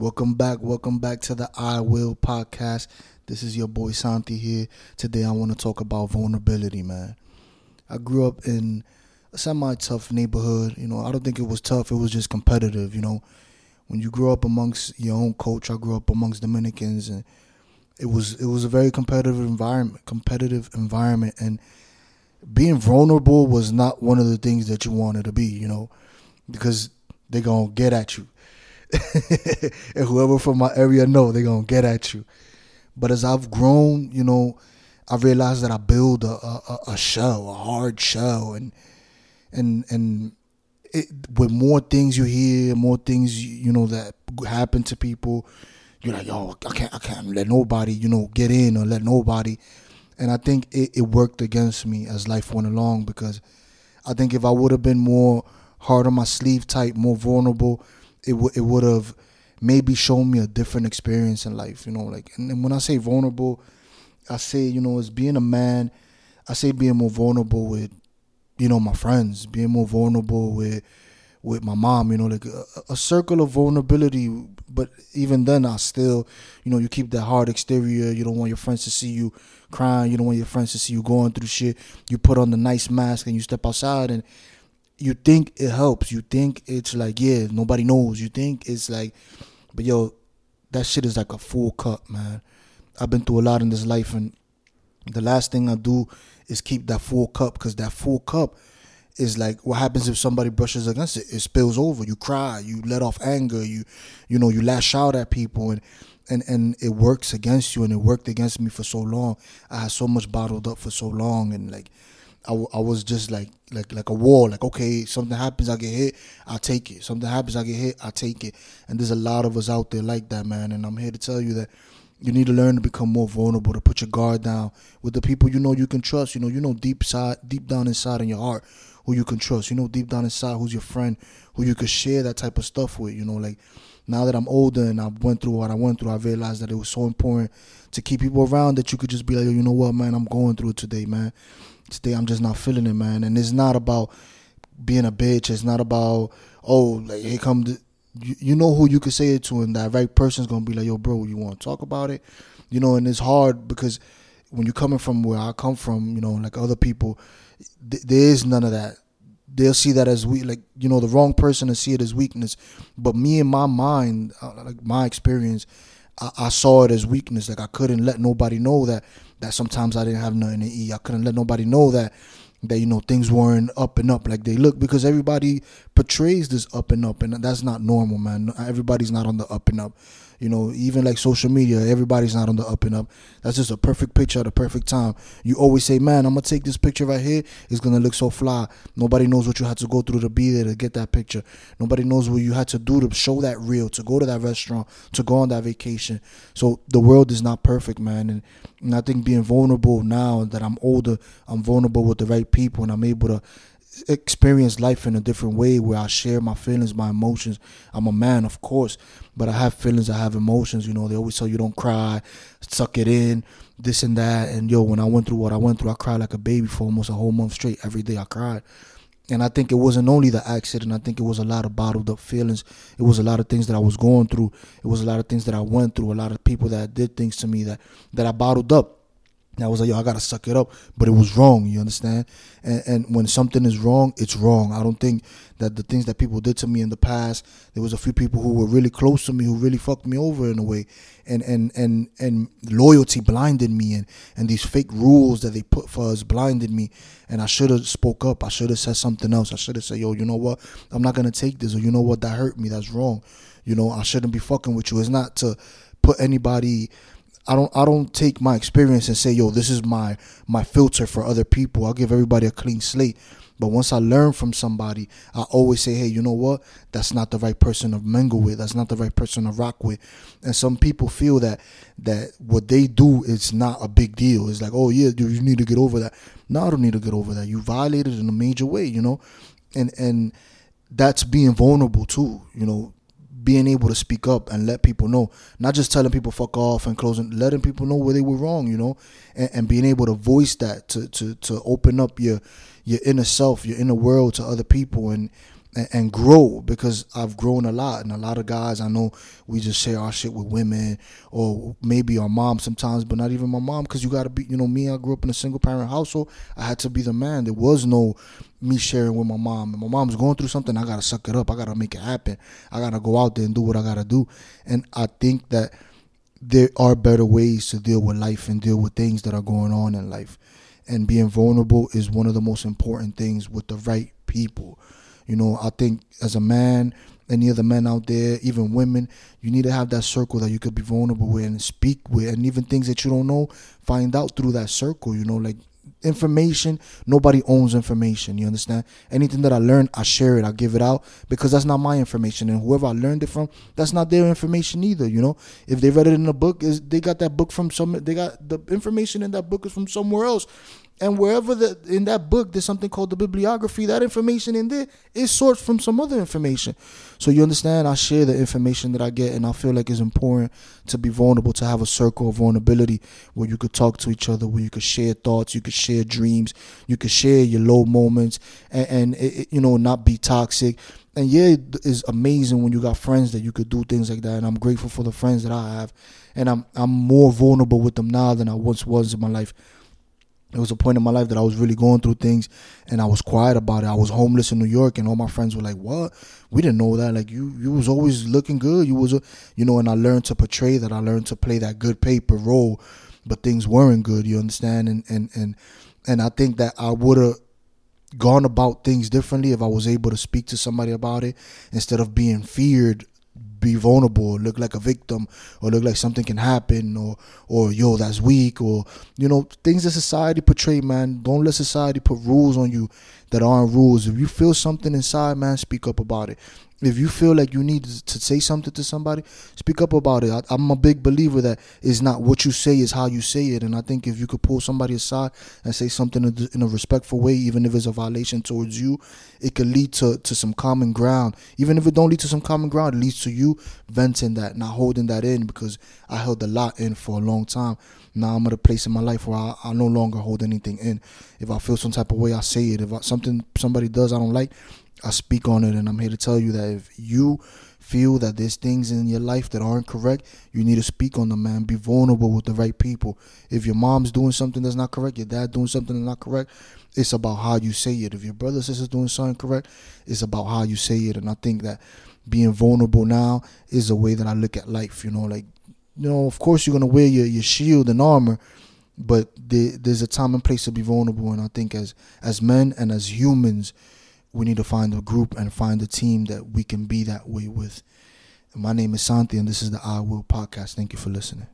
Welcome back. Welcome back to the I Will podcast. This is your boy Santi here. Today I want to talk about vulnerability, man. I grew up in a semi tough neighborhood. You know, I don't think it was tough, it was just competitive, you know. When you grow up amongst your own culture, I grew up amongst Dominicans and it was it was a very competitive environment competitive environment and being vulnerable was not one of the things that you wanted to be, you know, because they're gonna get at you. and whoever from my area know they're gonna get at you. But as I've grown, you know, I realized that I build a, a, a shell, a hard shell, and and and it, with more things you hear, more things you know that happen to people, you're like, yo, I can't, I can't let nobody, you know, get in or let nobody. And I think it, it worked against me as life went along because I think if I would have been more hard on my sleeve type, more vulnerable, it w- it would have maybe shown me a different experience in life. You know, like and, and when I say vulnerable, I say you know as being a man, I say being more vulnerable with you know my friends, being more vulnerable with with my mom. You know, like a, a circle of vulnerability. But even then, I still you know you keep that hard exterior. You don't want your friends to see you crying. You don't want your friends to see you going through shit. You put on the nice mask and you step outside and you think it helps. You think it's like, yeah, nobody knows. You think it's like, but yo, that shit is like a full cup, man. I've been through a lot in this life, and the last thing I do is keep that full cup because that full cup is like what happens if somebody brushes against it. It spills over. You cry. You let off anger. You, you know, you lash out at people, and and and it works against you, and it worked against me for so long. I had so much bottled up for so long, and like I, I was just like like like a wall. Like okay, something happens, I get hit, I take it. Something happens, I get hit, I take it. And there's a lot of us out there like that, man. And I'm here to tell you that you need to learn to become more vulnerable, to put your guard down with the people you know you can trust. You know, you know deep side, deep down inside in your heart who you can trust. You know deep down inside who's your friend, who you could share that type of stuff with. You know, like now that I'm older and I went through what I went through, I realized that it was so important to keep people around that you could just be like, you know what, man, I'm going through it today, man today I'm just not feeling it, man. And it's not about being a bitch. It's not about oh, like here come the. You, you know who you could say it to, and that right person's gonna be like, yo, bro, you want to talk about it, you know. And it's hard because when you're coming from where I come from, you know, like other people, th- there is none of that. They'll see that as weak, like you know, the wrong person to see it as weakness. But me in my mind, uh, like my experience, I, I saw it as weakness. Like I couldn't let nobody know that that sometimes I didn't have nothing to eat. I couldn't let nobody know that that you know things weren't up and up like they look because everybody portrays this up and up and that's not normal man everybody's not on the up and up you know, even like social media, everybody's not on the up and up. That's just a perfect picture at a perfect time. You always say, man, I'm to take this picture right here. It's to look so fly. Nobody knows what you had to go through to be there to get that picture. Nobody knows what you had to do to show that real, to go to that restaurant, to go on that vacation. So the world is not perfect, man. And, and I think being vulnerable now that I'm older, I'm vulnerable with the right people and I'm able to experience life in a different way where I share my feelings, my emotions. I'm a man, of course, but I have feelings, I have emotions. You know, they always tell you don't cry, suck it in, this and that. And yo, when I went through what I went through, I cried like a baby for almost a whole month straight. Every day I cried. And I think it wasn't only the accident. I think it was a lot of bottled up feelings. It was a lot of things that I was going through. It was a lot of things that I went through. A lot of people that did things to me that that I bottled up I was like, yo, I gotta suck it up, but it was wrong. You understand? And, and when something is wrong, it's wrong. I don't think that the things that people did to me in the past. There was a few people who were really close to me who really fucked me over in a way, and and and and loyalty blinded me, and and these fake rules that they put for us blinded me. And I should have spoke up. I should have said something else. I should have said, yo, you know what? I'm not gonna take this, or you know what? That hurt me. That's wrong. You know, I shouldn't be fucking with you. It's not to put anybody I don't I don't take my experience and say, yo, this is my my filter for other people. I'll give everybody a clean slate. But once I learn from somebody, I always say, hey, you know what? That's not the right person to mingle with. That's not the right person to rock with. And some people feel that that what they do is not a big deal. It's like, oh yeah, dude, you need to get over that. No, I don't need to get over that. You violated in a major way, you know? And and that's being vulnerable too, you know being able to speak up and let people know, not just telling people fuck off and closing, letting people know where they were wrong, you know, and, and being able to voice that to, to to open up your your inner self, your inner world to other people, and and, grow because I've grown a lot. And a lot of guys I know we just share our shit with women or maybe our mom sometimes, but not even my mom because you got to be, you know, me, I grew up in a single parent household. I had to be the man. There was no me sharing with my mom. And my mom's going through something, I got to suck it up. I got to make it happen. I got to go out there and do what I got to do. And I think that there are better ways to deal with life and deal with things that are going on in life. And being vulnerable is one of the most important things with the right people. You know, I think as a man, any other men out there, even women, you need to have that circle that you could be vulnerable with and speak with, and even things that you don't know, find out through that circle. You know, like information nobody owns information you understand? Anything that i learn i share it i give it out because that's not my information and whoever i learned it from that's not their information either you know? If they read it in a book is they got that book from some they got the information in that book is from somewhere else and wherever the in that book there's something called the bibliography that information in there is sourced from some other information. So you understand i share the information that i get and i feel like it's important to be vulnerable to have a circle of vulnerability where you could talk to each other where you could share thoughts you could share dreams you could share your low moments and, and it, you know not be toxic and yeah it's amazing when you got friends that you could do things like that and i'm grateful for the friends that i have and i'm i'm more vulnerable with them now than i once was in my life there was a point in my life that I was really going through things and I was quiet about it. I was homeless in New York and all my friends were like, What? We didn't know that. Like you you was always looking good. You was a you know, and I learned to portray that. I learned to play that good paper role, but things weren't good, you understand? And and and and I think that I would have gone about things differently if I was able to speak to somebody about it instead of being feared be vulnerable, look like a victim, or look like something can happen, or or yo that's weak, or you know things that society portray. Man, don't let society put rules on you that aren't rules. If you feel something inside, man, speak up about it if you feel like you need to say something to somebody, speak up about it. I, am a big believer that it's not what you say, is how you say it. And I think if you could pull somebody aside and say something in a respectful way, even if it's a violation towards you, it could lead to, to some common ground. Even if it don't lead to some common ground, it leads to you venting that, not holding that in because I held a lot in for a long time. Now I'm at a place in my life where I, I no longer hold anything in. If I feel some type of way, I say it. If I, something somebody does I don't like, I speak on it, and I'm here to tell you that if you feel that there's things in your life that aren't correct, you need to speak on them, man. Be vulnerable with the right people. If your mom's doing something that's not correct, your dad doing something that's not correct, it's about how you say it. If your brother sister's doing something correct, it's about how you say it. And I think that being vulnerable now is a way that I look at life. You know, like you know, of course you're gonna wear your, your shield and armor, but there, there's a time and place to be vulnerable. And I think as as men and as humans we need to find a group and find a team that we can be that way with. My name is Santi, and this is the I Will podcast. Thank you for listening.